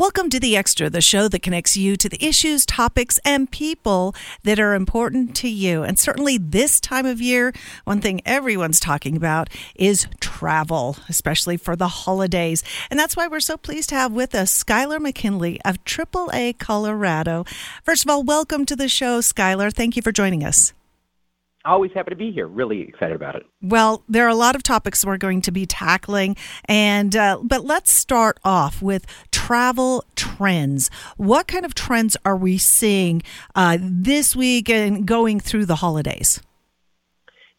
Welcome to The Extra, the show that connects you to the issues, topics, and people that are important to you. And certainly this time of year, one thing everyone's talking about is travel, especially for the holidays. And that's why we're so pleased to have with us Skyler McKinley of AAA Colorado. First of all, welcome to the show, Skyler. Thank you for joining us. Always happy to be here. Really excited about it. Well, there are a lot of topics we're going to be tackling, and uh, but let's start off with travel trends. What kind of trends are we seeing uh, this week and going through the holidays?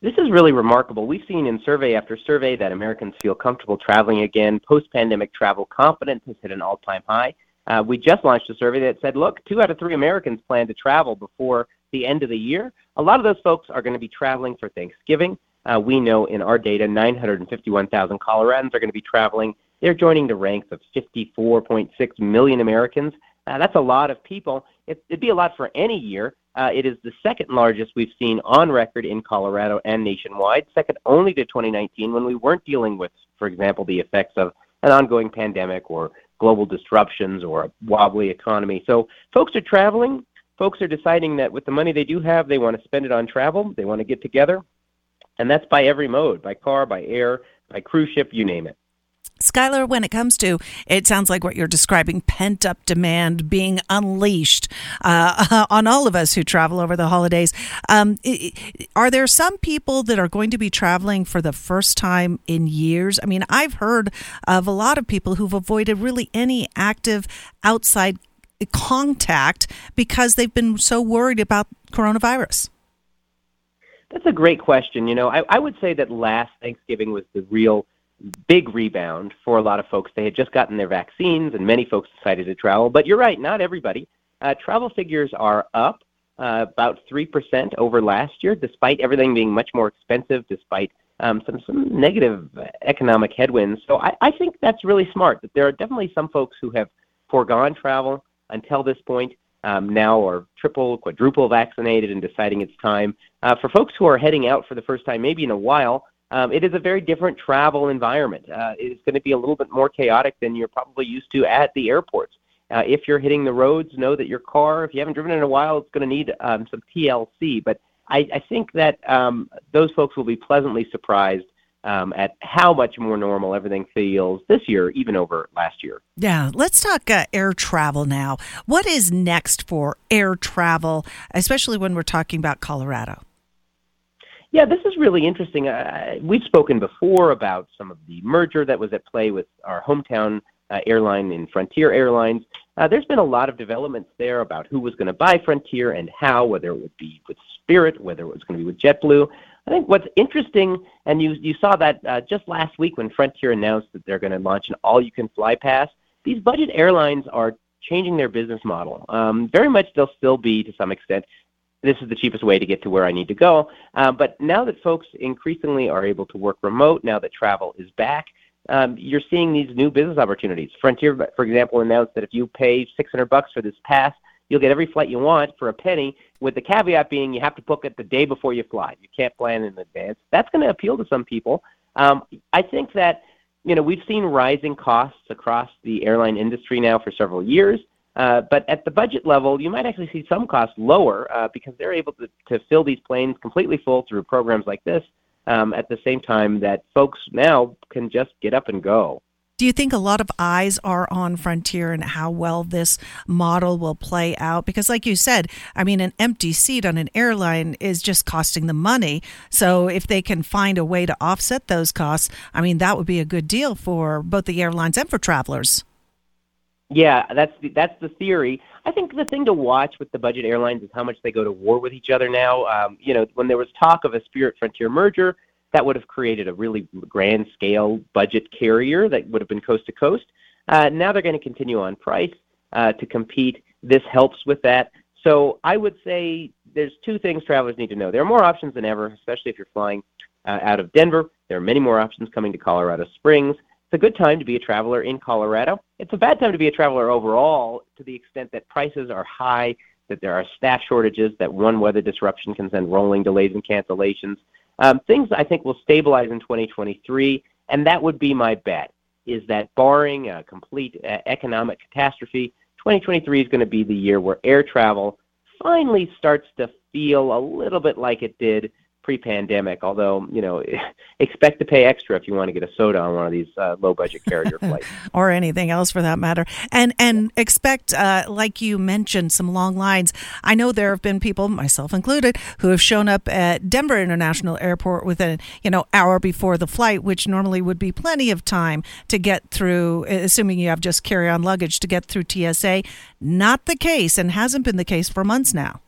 This is really remarkable. We've seen in survey after survey that Americans feel comfortable traveling again. Post-pandemic travel confidence has hit an all-time high. Uh, we just launched a survey that said, look, two out of three Americans plan to travel before the end of the year. A lot of those folks are going to be traveling for Thanksgiving. Uh, we know in our data 951,000 Coloradans are going to be traveling. They're joining the ranks of 54.6 million Americans. Uh, that's a lot of people. It, would be a lot for any year. Uh, it is the second largest we've seen on record in Colorado and nationwide, second only to 2019 when we weren't dealing with, for example, the effects of an ongoing pandemic or global disruptions or a wobbly economy. So folks are traveling folks are deciding that with the money they do have, they want to spend it on travel, they want to get together, and that's by every mode by car, by air, by cruise ship, you name it. Skyler, when it comes to it sounds like what you're describing pent up demand being unleashed uh, on all of us who travel over the holidays. Um, are there some people that are going to be traveling for the first time in years? I mean, I've heard of a lot of people who've avoided really any active outside contact because they've been so worried about coronavirus? That's a great question. You know, I, I would say that last Thanksgiving was the real big rebound for a lot of folks. They had just gotten their vaccines, and many folks decided to travel. But you're right, not everybody. Uh, travel figures are up uh, about 3% over last year, despite everything being much more expensive, despite um, some, some negative economic headwinds. So I, I think that's really smart, that there are definitely some folks who have foregone travel until this point um, now are triple, quadruple vaccinated and deciding it's time. Uh, for folks who are heading out for the first time, maybe in a while, um, it is a very different travel environment. Uh, it's going to be a little bit more chaotic than you're probably used to at the airports. Uh, if you're hitting the roads, know that your car, if you haven't driven in a while, it's going to need um, some TLC. But I, I think that um, those folks will be pleasantly surprised um, at how much more normal everything feels this year, even over last year. Yeah, let's talk uh, air travel now. What is next for air travel, especially when we're talking about Colorado? Yeah, this is really interesting. Uh, we've spoken before about some of the merger that was at play with our hometown uh, airline in Frontier Airlines. Uh, there's been a lot of developments there about who was going to buy Frontier and how, whether it would be with Spirit, whether it was going to be with JetBlue. I think what's interesting, and you you saw that uh, just last week when Frontier announced that they're going to launch an all-you-can-fly pass. These budget airlines are changing their business model. Um, very much, they'll still be to some extent. This is the cheapest way to get to where I need to go. Uh, but now that folks increasingly are able to work remote, now that travel is back, um, you're seeing these new business opportunities. Frontier, for example, announced that if you pay 600 bucks for this pass, you'll get every flight you want for a penny, with the caveat being you have to book it the day before you fly. You can't plan in advance. That's going to appeal to some people. Um, I think that you know we've seen rising costs across the airline industry now for several years. Uh, but at the budget level, you might actually see some costs lower uh, because they're able to, to fill these planes completely full through programs like this um, at the same time that folks now can just get up and go. Do you think a lot of eyes are on Frontier and how well this model will play out? Because, like you said, I mean, an empty seat on an airline is just costing them money. So, if they can find a way to offset those costs, I mean, that would be a good deal for both the airlines and for travelers. Yeah, that's the, that's the theory. I think the thing to watch with the budget airlines is how much they go to war with each other now. Um, you know, when there was talk of a Spirit Frontier merger, that would have created a really grand scale budget carrier that would have been coast to coast. Uh, now they're going to continue on price uh, to compete. This helps with that. So I would say there's two things travelers need to know. There are more options than ever, especially if you're flying uh, out of Denver. There are many more options coming to Colorado Springs. It's a good time to be a traveler in Colorado. It's a bad time to be a traveler overall to the extent that prices are high, that there are staff shortages, that one weather disruption can send rolling delays and cancellations. Um, things I think will stabilize in 2023, and that would be my bet. is that barring a complete uh, economic catastrophe, 2023 is going to be the year where air travel finally starts to feel a little bit like it did pre-pandemic. Although you know, expect to pay extra if you want to get a soda on one of these uh, low-budget carrier flights, or anything else for that matter. And and expect, uh, like you mentioned, some long lines. I know there have been people, myself included, who have shown up at Denver International Airport within you know hour before the flight, which normally would be plenty of time to get through, assuming you have just carry-on luggage to get through TSA. Not the case, and hasn't been the case for months now.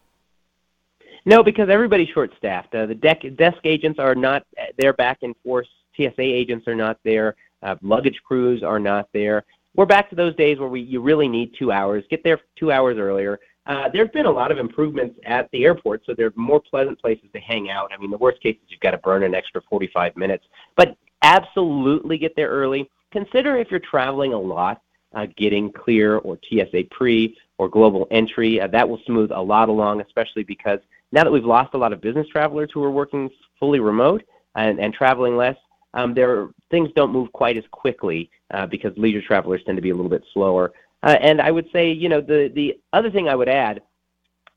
No, because everybody's short-staffed. Uh, the deck, desk agents are not; they're back in force. TSA agents are not there. Uh, luggage crews are not there. We're back to those days where we you really need two hours. Get there two hours earlier. Uh, there's been a lot of improvements at the airport, so there are more pleasant places to hang out. I mean, the worst case is you've got to burn an extra 45 minutes, but absolutely get there early. Consider if you're traveling a lot, uh, getting clear or TSA pre or global entry. Uh, that will smooth a lot along, especially because now that we've lost a lot of business travelers who are working fully remote and, and traveling less, um, there things don't move quite as quickly uh, because leisure travelers tend to be a little bit slower. Uh, and I would say, you know, the the other thing I would add,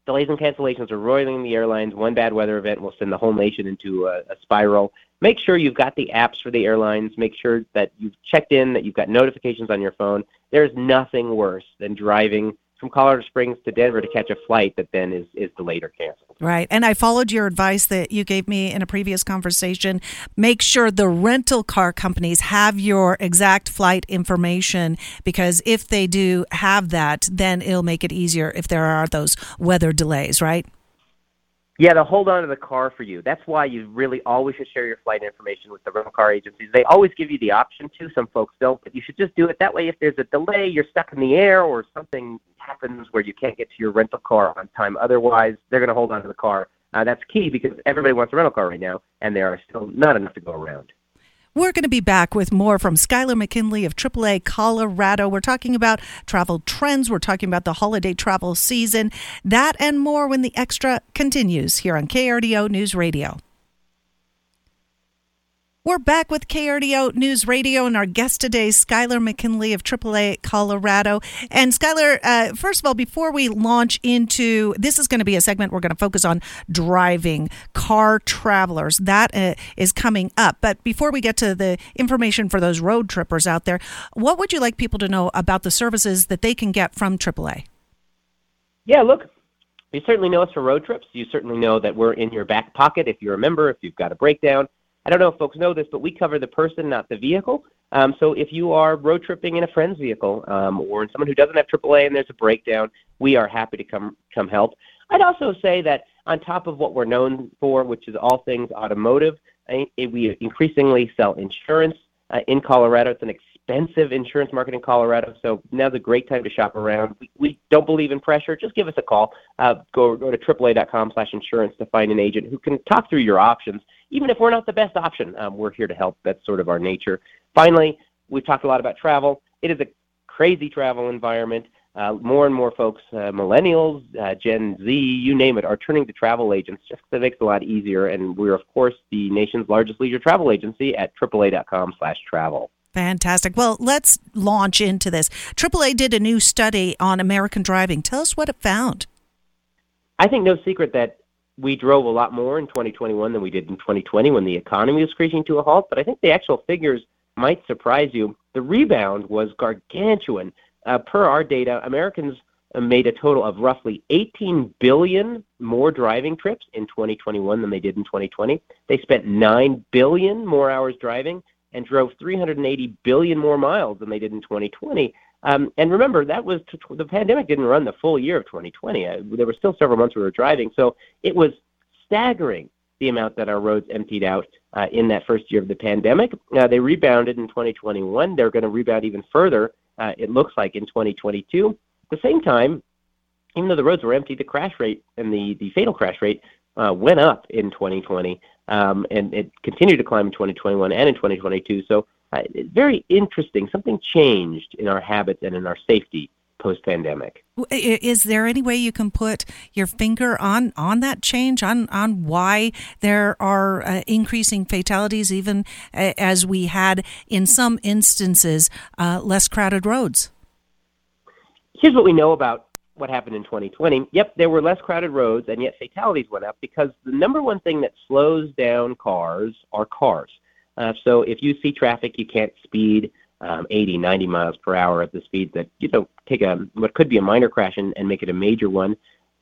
delays and cancellations are roiling the airlines. One bad weather event will send the whole nation into a, a spiral. Make sure you've got the apps for the airlines. Make sure that you've checked in, that you've got notifications on your phone. There's nothing worse than driving from Colorado Springs to Denver to catch a flight that then is, is delayed or canceled. Right. And I followed your advice that you gave me in a previous conversation. Make sure the rental car companies have your exact flight information because if they do have that, then it'll make it easier if there are those weather delays, right? Yeah, they'll hold on to the car for you. That's why you really always should share your flight information with the rental car agencies. They always give you the option to. Some folks don't, but you should just do it. That way, if there's a delay, you're stuck in the air, or something happens where you can't get to your rental car on time. Otherwise, they're going to hold on to the car. Uh, that's key because everybody wants a rental car right now, and there are still not enough to go around. We're going to be back with more from Skyler McKinley of AAA Colorado. We're talking about travel trends. We're talking about the holiday travel season. That and more when the extra continues here on KRDO News Radio. We're back with KRDO News Radio and our guest today, is Skyler McKinley of AAA Colorado. And Skyler, uh, first of all, before we launch into this, is going to be a segment we're going to focus on driving car travelers. That uh, is coming up. But before we get to the information for those road trippers out there, what would you like people to know about the services that they can get from AAA? Yeah, look, you certainly know us for road trips. You certainly know that we're in your back pocket if you're a member, if you've got a breakdown I don't know if folks know this, but we cover the person, not the vehicle. Um, so if you are road tripping in a friend's vehicle um, or in someone who doesn't have AAA and there's a breakdown, we are happy to come come help. I'd also say that on top of what we're known for, which is all things automotive, I, we increasingly sell insurance uh, in Colorado. It's an expensive insurance market in Colorado, so now's a great time to shop around. We, we don't believe in pressure. Just give us a call. Uh, go go to AAA.com/insurance to find an agent who can talk through your options even if we're not the best option, um, we're here to help. That's sort of our nature. Finally, we've talked a lot about travel. It is a crazy travel environment. Uh, more and more folks, uh, millennials, uh, Gen Z, you name it, are turning to travel agents just because it makes it a lot easier. And we're, of course, the nation's largest leisure travel agency at AAA.com slash travel. Fantastic. Well, let's launch into this. AAA did a new study on American driving. Tell us what it found. I think no secret that we drove a lot more in 2021 than we did in 2020 when the economy was screeching to a halt. But I think the actual figures might surprise you. The rebound was gargantuan. Uh, per our data, Americans made a total of roughly 18 billion more driving trips in 2021 than they did in 2020. They spent 9 billion more hours driving and drove 380 billion more miles than they did in 2020. Um, and remember, that was the pandemic didn't run the full year of 2020. Uh, there were still several months we were driving, so it was staggering the amount that our roads emptied out uh, in that first year of the pandemic. Uh, they rebounded in 2021. They're going to rebound even further. Uh, it looks like in 2022. At the same time, even though the roads were empty, the crash rate and the the fatal crash rate uh, went up in 2020, um, and it continued to climb in 2021 and in 2022. So very interesting. Something changed in our habits and in our safety post pandemic. Is there any way you can put your finger on on that change on on why there are uh, increasing fatalities, even uh, as we had in some instances uh, less crowded roads? Here's what we know about what happened in 2020. Yep, there were less crowded roads, and yet fatalities went up because the number one thing that slows down cars are cars. Uh, so if you see traffic, you can't speed um, 80, 90 miles per hour at the speed that you know take a what could be a minor crash and, and make it a major one.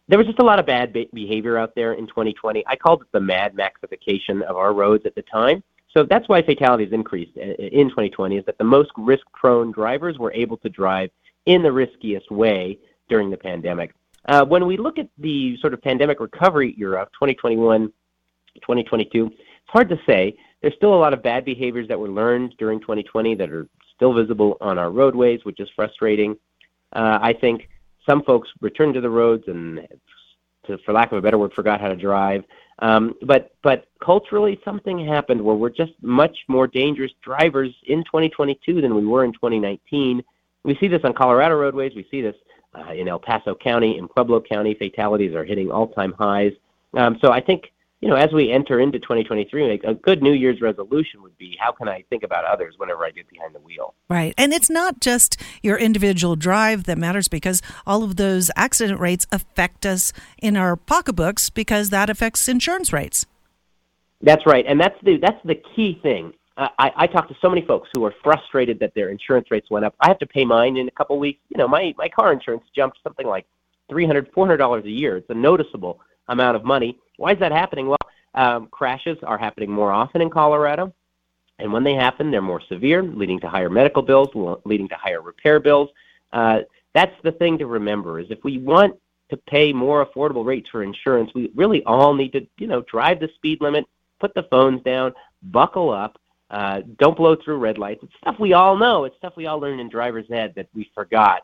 There was just a lot of bad be- behavior out there in 2020. I called it the mad maxification of our roads at the time. So that's why fatalities increased in 2020 is that the most risk-prone drivers were able to drive in the riskiest way during the pandemic. Uh, when we look at the sort of pandemic recovery era, 2021, 2022, it's hard to say. There's still a lot of bad behaviors that were learned during 2020 that are still visible on our roadways, which is frustrating. Uh, I think some folks returned to the roads and, to, for lack of a better word, forgot how to drive. Um, but but culturally, something happened where we're just much more dangerous drivers in 2022 than we were in 2019. We see this on Colorado roadways. We see this uh, in El Paso County, in Pueblo County. Fatalities are hitting all-time highs. Um, so I think you know, as we enter into 2023, a good New Year's resolution would be how can I think about others whenever I get behind the wheel? Right. And it's not just your individual drive that matters because all of those accident rates affect us in our pocketbooks because that affects insurance rates. That's right. And that's the that's the key thing. I, I talk to so many folks who are frustrated that their insurance rates went up. I have to pay mine in a couple weeks. You know, my, my car insurance jumped something like $300, $400 a year. It's a noticeable amount of money. Why is that happening? Well, um, crashes are happening more often in Colorado, and when they happen, they're more severe, leading to higher medical bills, leading to higher repair bills. Uh, that's the thing to remember: is if we want to pay more affordable rates for insurance, we really all need to, you know, drive the speed limit, put the phones down, buckle up, uh, don't blow through red lights. It's stuff we all know. It's stuff we all learned in driver's ed that we forgot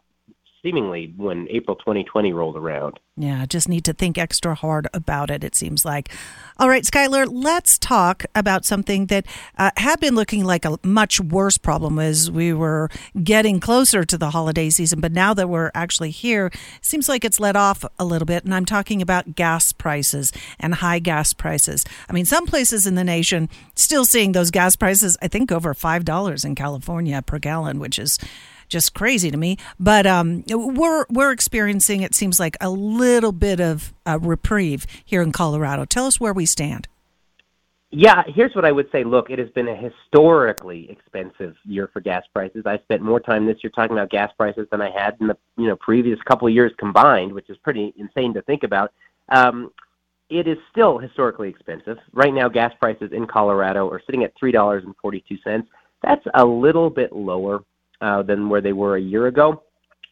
seemingly when April 2020 rolled around. Yeah, just need to think extra hard about it, it seems like. All right, Skyler, let's talk about something that uh, had been looking like a much worse problem as we were getting closer to the holiday season. But now that we're actually here, seems like it's let off a little bit. And I'm talking about gas prices and high gas prices. I mean, some places in the nation still seeing those gas prices, I think over $5 in California per gallon, which is just crazy to me. But um, we're we're experiencing it seems like a little bit of a reprieve here in Colorado. Tell us where we stand. Yeah, here's what I would say. Look, it has been a historically expensive year for gas prices. I spent more time this year talking about gas prices than I had in the you know previous couple of years combined, which is pretty insane to think about. Um, it is still historically expensive. Right now, gas prices in Colorado are sitting at three dollars and forty-two cents. That's a little bit lower uh, than where they were a year ago.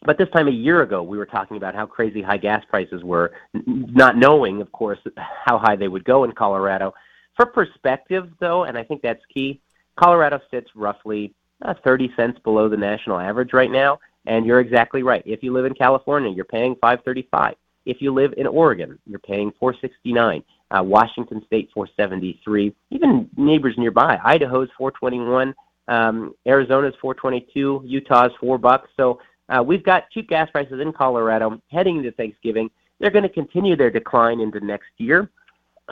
But this time a year ago, we were talking about how crazy high gas prices were, not knowing, of course, how high they would go in Colorado. For perspective, though, and I think that's key, Colorado sits roughly uh, 30 cents below the national average right now. And you're exactly right. If you live in California, you're paying 535. If you live in Oregon, you're paying 469. Uh, Washington State 473. Even neighbors nearby, Idaho's 421. Um, Arizona's 422, Utah's four bucks. So uh, we've got cheap gas prices in Colorado heading into Thanksgiving. They're going to continue their decline into next year.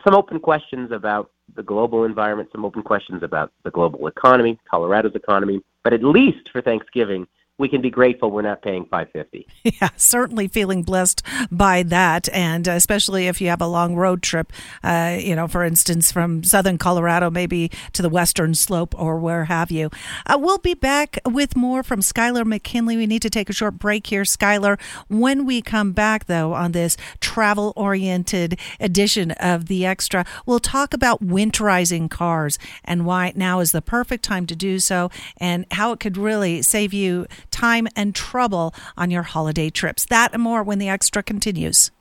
Some open questions about the global environment, some open questions about the global economy, Colorado's economy. But at least for Thanksgiving, we can be grateful we're not paying 550 yeah certainly feeling blessed by that. And especially if you have a long road trip uh, you know for instance from southern colorado maybe to the western slope or where have you. Uh, we'll be back with more from skyler mckinley. We need to take a short break here. Skyler when we come back though on this travel oriented edition of the extra we'll talk about winterizing cars and why now is the perfect time to do so and how it could really save you time and trouble on your holiday trips. That and more when the extra continues.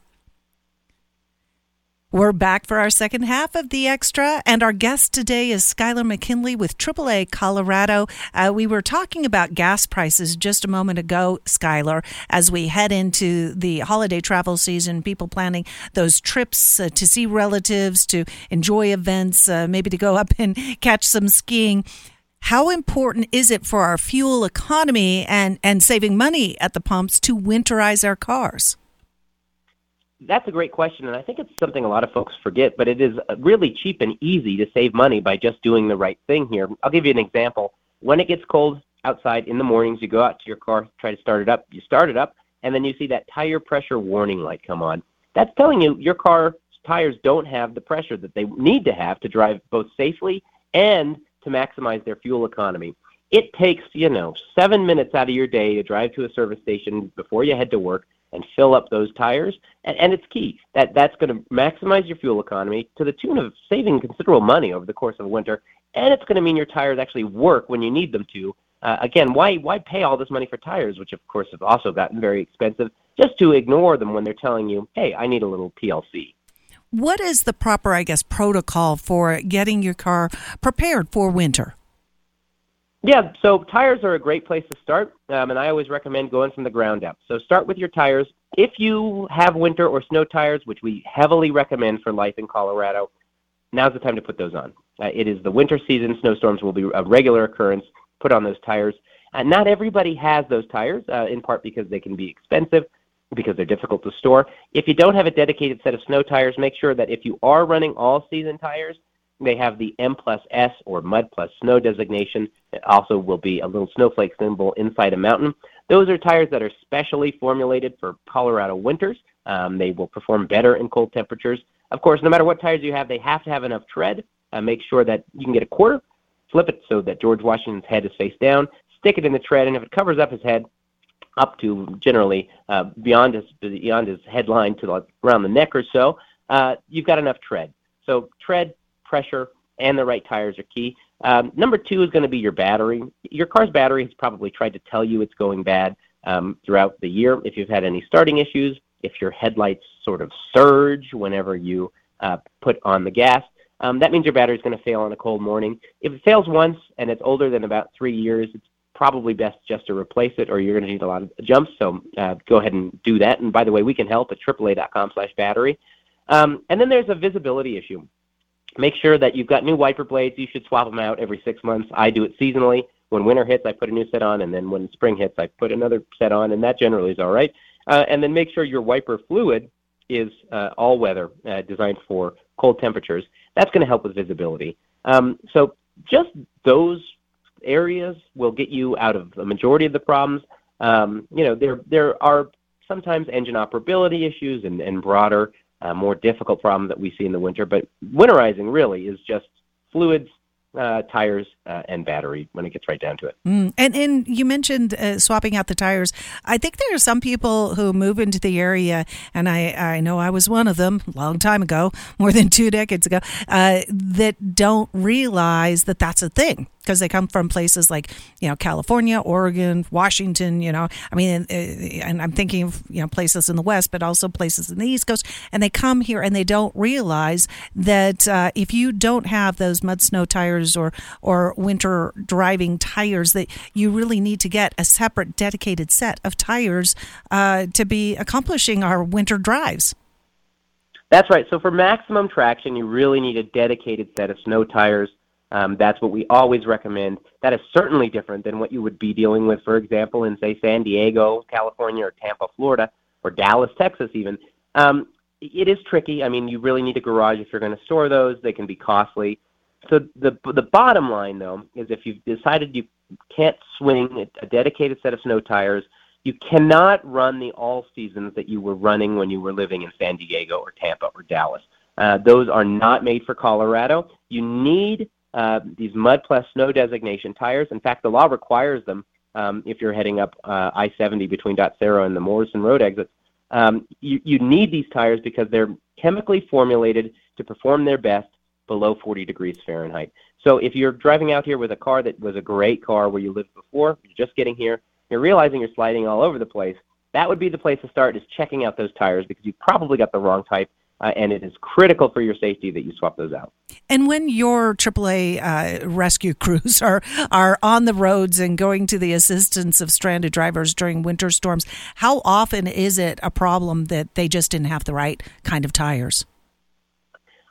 We're back for our second half of the extra, and our guest today is Skyler McKinley with AAA Colorado. Uh, we were talking about gas prices just a moment ago, Skyler, as we head into the holiday travel season, people planning those trips uh, to see relatives, to enjoy events, uh, maybe to go up and catch some skiing. How important is it for our fuel economy and, and saving money at the pumps to winterize our cars? That's a great question, and I think it's something a lot of folks forget, but it is really cheap and easy to save money by just doing the right thing here. I'll give you an example. When it gets cold outside in the mornings, you go out to your car, try to start it up, you start it up, and then you see that tire pressure warning light come on. That's telling you your car's tires don't have the pressure that they need to have to drive both safely and to maximize their fuel economy. It takes, you know, seven minutes out of your day to drive to a service station before you head to work and fill up those tires. And, and it's key that that's going to maximize your fuel economy to the tune of saving considerable money over the course of winter. And it's going to mean your tires actually work when you need them to. Uh, again, why why pay all this money for tires, which of course have also gotten very expensive, just to ignore them when they're telling you, "Hey, I need a little TLC." What is the proper, I guess, protocol for getting your car prepared for winter? Yeah, so tires are a great place to start, um, and I always recommend going from the ground up. So start with your tires. If you have winter or snow tires, which we heavily recommend for life in Colorado, now's the time to put those on. Uh, it is the winter season; snowstorms will be a regular occurrence. Put on those tires. And not everybody has those tires, uh, in part because they can be expensive, because they're difficult to store. If you don't have a dedicated set of snow tires, make sure that if you are running all season tires, they have the M plus S or Mud plus Snow designation. It also will be a little snowflake symbol inside a mountain. Those are tires that are specially formulated for Colorado winters. Um, they will perform better in cold temperatures. Of course, no matter what tires you have, they have to have enough tread. Uh, make sure that you can get a quarter, flip it so that George Washington's head is face down, stick it in the tread, and if it covers up his head, up to generally uh, beyond his beyond his headline to like around the neck or so, uh, you've got enough tread. So tread pressure, and the right tires are key. Um, number two is going to be your battery. Your car's battery has probably tried to tell you it's going bad um, throughout the year. If you've had any starting issues, if your headlights sort of surge whenever you uh, put on the gas, um, that means your battery is going to fail on a cold morning. If it fails once and it's older than about three years, it's probably best just to replace it, or you're going to need a lot of jumps. So uh, go ahead and do that. And by the way, we can help at AAA.com/battery. Um, and then there's a visibility issue make sure that you've got new wiper blades. You should swap them out every six months. I do it seasonally. When winter hits, I put a new set on, and then when spring hits, I put another set on, and that generally is all right. Uh, and then make sure your wiper fluid is uh, all weather, uh, designed for cold temperatures. That's going to help with visibility. Um, so just those areas will get you out of the majority of the problems. Um, you know, there there are sometimes engine operability issues and, and broader uh, more difficult problem that we see in the winter. But winterizing really is just fluids, uh, tires uh, and battery when it gets right down to it. Mm. And and you mentioned uh, swapping out the tires. I think there are some people who move into the area, and I I know I was one of them a long time ago, more than two decades ago, uh, that don't realize that that's a thing because they come from places like you know California, Oregon, Washington. You know, I mean, uh, and I'm thinking of you know places in the West, but also places in the East Coast, and they come here and they don't realize that uh, if you don't have those mud snow tires or or winter driving tires, that you really need to get a separate dedicated set of tires uh, to be accomplishing our winter drives. That's right. So for maximum traction, you really need a dedicated set of snow tires um, that's what we always recommend. That is certainly different than what you would be dealing with, for example, in, say, San Diego, California, or Tampa, Florida, or Dallas, Texas, even. Um, it is tricky. I mean, you really need a garage if you're going to store those. They can be costly. So the the bottom line, though, is if you've decided you can't swing a dedicated set of snow tires, you cannot run the all seasons that you were running when you were living in San Diego or Tampa or Dallas. Uh, those are not made for Colorado. You need uh, these mud plus snow designation tires. In fact, the law requires them um, if you're heading up uh, I-70 between Dotsero and the Morrison Road exits. Um, you, you need these tires because they're chemically formulated to perform their best below 40 degrees Fahrenheit. So if you're driving out here with a car that was a great car where you lived before, you're just getting here, you're realizing you're sliding all over the place, that would be the place to start is checking out those tires because you probably got the wrong type uh, and it is critical for your safety that you swap those out. And when your AAA uh, rescue crews are are on the roads and going to the assistance of stranded drivers during winter storms, how often is it a problem that they just didn't have the right kind of tires?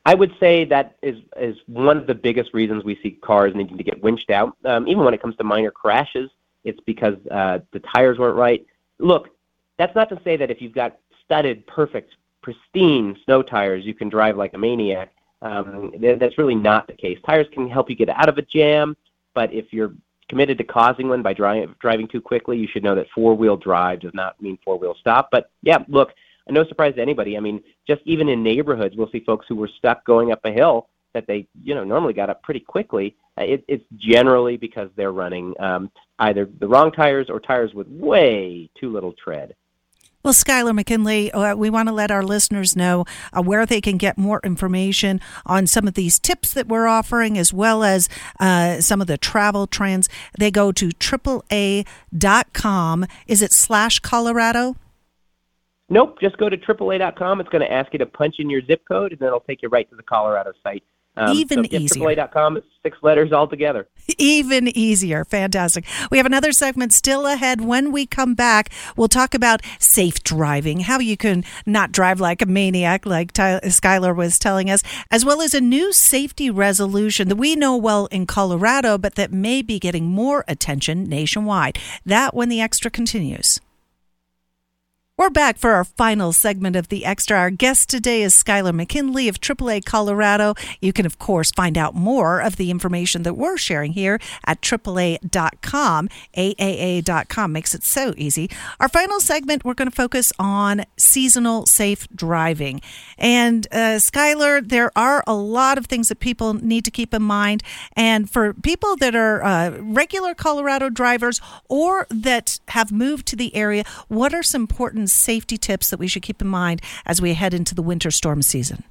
I would say that is is one of the biggest reasons we see cars needing to get winched out. Um, even when it comes to minor crashes, it's because uh, the tires weren't right. Look, that's not to say that if you've got studded, perfect, pristine snow tires, you can drive like a maniac. Um, that's really not the case. Tires can help you get out of a jam, but if you're committed to causing one by dri- driving too quickly, you should know that four-wheel drive does not mean four-wheel stop. But yeah, look, no surprise to anybody. I mean, just even in neighborhoods, we'll see folks who were stuck going up a hill that they, you know, normally got up pretty quickly. Uh, it, it's generally because they're running um, either the wrong tires or tires with way too little tread. Well, Skyler McKinley, uh, we want to let our listeners know uh, where they can get more information on some of these tips that we're offering, as well as uh, some of the travel trends. They go to AAA.com. Is it slash Colorado? Nope, just go to AAA.com. It's going to ask you to punch in your zip code, and then it'll take you right to the Colorado site. Um, Even so easier. It's six letters altogether. Even easier. Fantastic. We have another segment still ahead. When we come back, we'll talk about safe driving, how you can not drive like a maniac, like Ty- Skyler was telling us, as well as a new safety resolution that we know well in Colorado, but that may be getting more attention nationwide. That when the extra continues. We're back for our final segment of the Extra. Our guest today is Skyler McKinley of AAA Colorado. You can, of course, find out more of the information that we're sharing here at AAA.com. AAA.com makes it so easy. Our final segment, we're going to focus on seasonal safe driving. And uh, Skyler, there are a lot of things that people need to keep in mind. And for people that are uh, regular Colorado drivers or that have moved to the area, what are some important safety tips that we should keep in mind as we head into the winter storm season?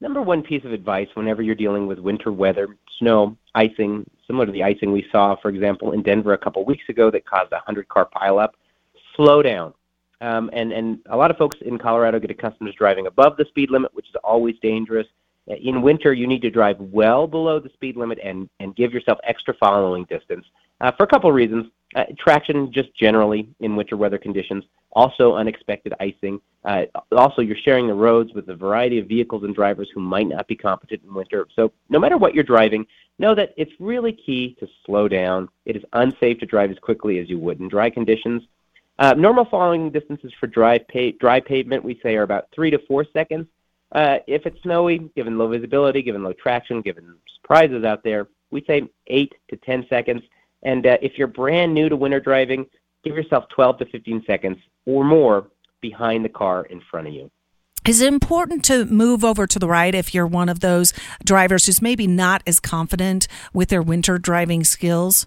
Number one piece of advice whenever you're dealing with winter weather, snow, icing, similar to the icing we saw, for example, in Denver a couple weeks ago that caused a 100 car pileup, slow down. Um, and, and a lot of folks in Colorado get accustomed to driving above the speed limit, which is always dangerous. In winter, you need to drive well below the speed limit and, and give yourself extra following distance for a couple of reasons. Uh, traction, just generally in winter weather conditions, also unexpected icing. Uh, also, you're sharing the roads with a variety of vehicles and drivers who might not be competent in winter. So, no matter what you're driving, know that it's really key to slow down. It is unsafe to drive as quickly as you would in dry conditions. Uh, normal following distances for dry, pa- dry pavement, we say, are about three to four seconds. Uh, if it's snowy, given low visibility, given low traction, given surprises out there, we say eight to ten seconds. And uh, if you're brand new to winter driving, give yourself 12 to 15 seconds or more behind the car in front of you. Is it important to move over to the right if you're one of those drivers who's maybe not as confident with their winter driving skills?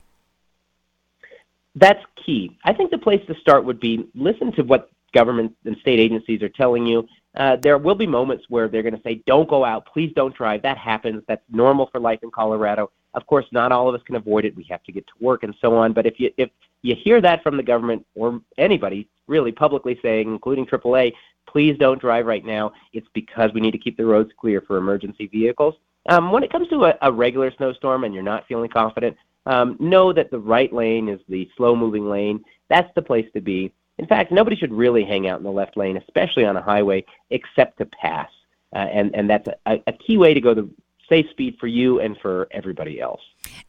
That's key. I think the place to start would be listen to what government and state agencies are telling you. Uh, there will be moments where they're going to say, don't go out, please don't drive. That happens. That's normal for life in Colorado. Of course, not all of us can avoid it. We have to get to work and so on. But if you if you hear that from the government or anybody really publicly saying, including AAA, please don't drive right now. It's because we need to keep the roads clear for emergency vehicles. Um, when it comes to a, a regular snowstorm and you're not feeling confident, um, know that the right lane is the slow moving lane. That's the place to be. In fact, nobody should really hang out in the left lane, especially on a highway, except to pass. Uh, and, and that's a, a key way to go the safe speed for you and for everybody else.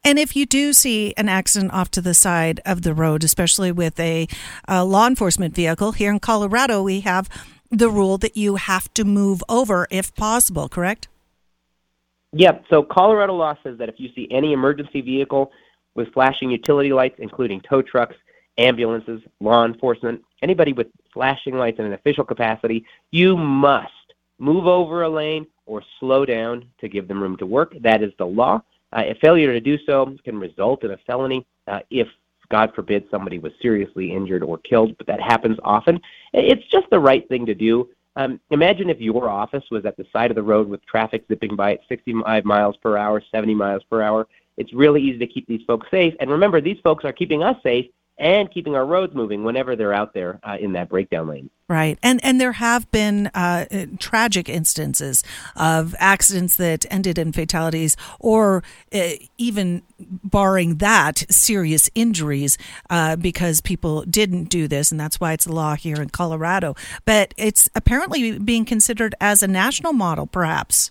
And if you do see an accident off to the side of the road, especially with a, a law enforcement vehicle, here in Colorado, we have the rule that you have to move over if possible, correct? Yep. So Colorado law says that if you see any emergency vehicle with flashing utility lights, including tow trucks, ambulances, law enforcement, anybody with flashing lights in an official capacity, you must move over a lane or slow down to give them room to work. That is the law. Uh, a failure to do so can result in a felony uh, if, God forbid, somebody was seriously injured or killed, but that happens often. It's just the right thing to do. Um, imagine if your office was at the side of the road with traffic zipping by at 65 miles per hour, 70 miles per hour. It's really easy to keep these folks safe. And remember, these folks are keeping us safe and keeping our roads moving whenever they're out there uh, in that breakdown lane. Right, and and there have been uh, tragic instances of accidents that ended in fatalities, or uh, even barring that, serious injuries uh, because people didn't do this, and that's why it's a law here in Colorado. But it's apparently being considered as a national model, perhaps.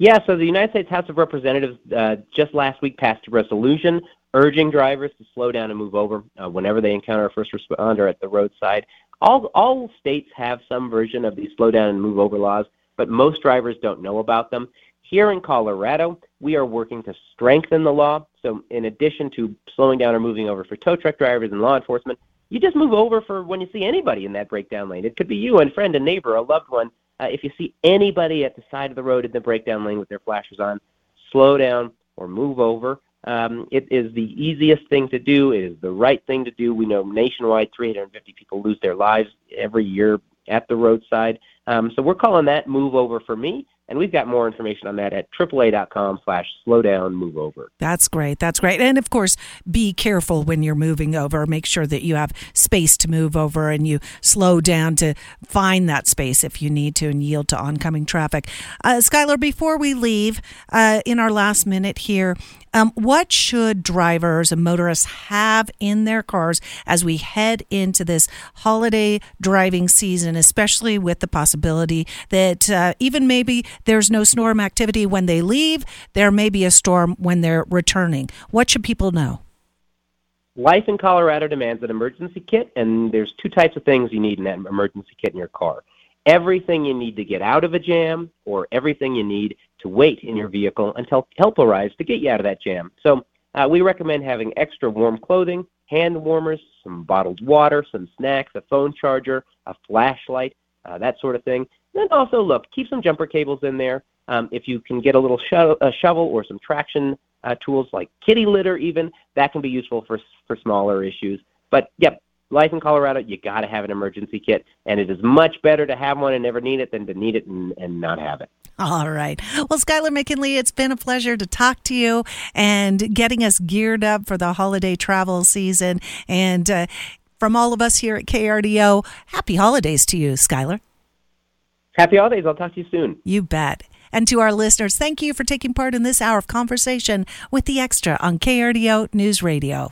Yeah, so the United States House of Representatives uh, just last week passed a resolution urging drivers to slow down and move over uh, whenever they encounter a first responder at the roadside. All, all states have some version of these slow down and move over laws, but most drivers don't know about them. Here in Colorado, we are working to strengthen the law. So, in addition to slowing down or moving over for tow truck drivers and law enforcement, you just move over for when you see anybody in that breakdown lane. It could be you, a friend, a neighbor, a loved one. Uh, if you see anybody at the side of the road in the breakdown lane with their flashers on, slow down or move over. Um, it is the easiest thing to do. It is the right thing to do. We know nationwide 350 people lose their lives every year at the roadside. Um, so we're calling that Move Over for Me. And we've got more information on that at AAA.com slash slow down move over. That's great. That's great. And of course, be careful when you're moving over. Make sure that you have space to move over and you slow down to find that space if you need to and yield to oncoming traffic. Uh, Skyler, before we leave, uh, in our last minute here, um, what should drivers and motorists have in their cars as we head into this holiday driving season, especially with the possibility that uh, even maybe there's no storm activity when they leave, there may be a storm when they're returning? What should people know? Life in Colorado demands an emergency kit, and there's two types of things you need in that emergency kit in your car everything you need to get out of a jam or everything you need to wait in your vehicle until help arrives to get you out of that jam. So uh, we recommend having extra warm clothing, hand warmers, some bottled water, some snacks, a phone charger, a flashlight, uh, that sort of thing. And then also, look, keep some jumper cables in there. Um, if you can get a little sho- a shovel or some traction uh, tools like kitty litter, even that can be useful for for smaller issues. But yep, life in Colorado, you got to have an emergency kit, and it is much better to have one and never need it than to need it and, and not have it. All right. Well, Skyler McKinley, it's been a pleasure to talk to you and getting us geared up for the holiday travel season. And uh, from all of us here at KRDO, happy holidays to you, Skyler. Happy holidays. I'll talk to you soon. You bet. And to our listeners, thank you for taking part in this hour of conversation with the Extra on KRDO News Radio.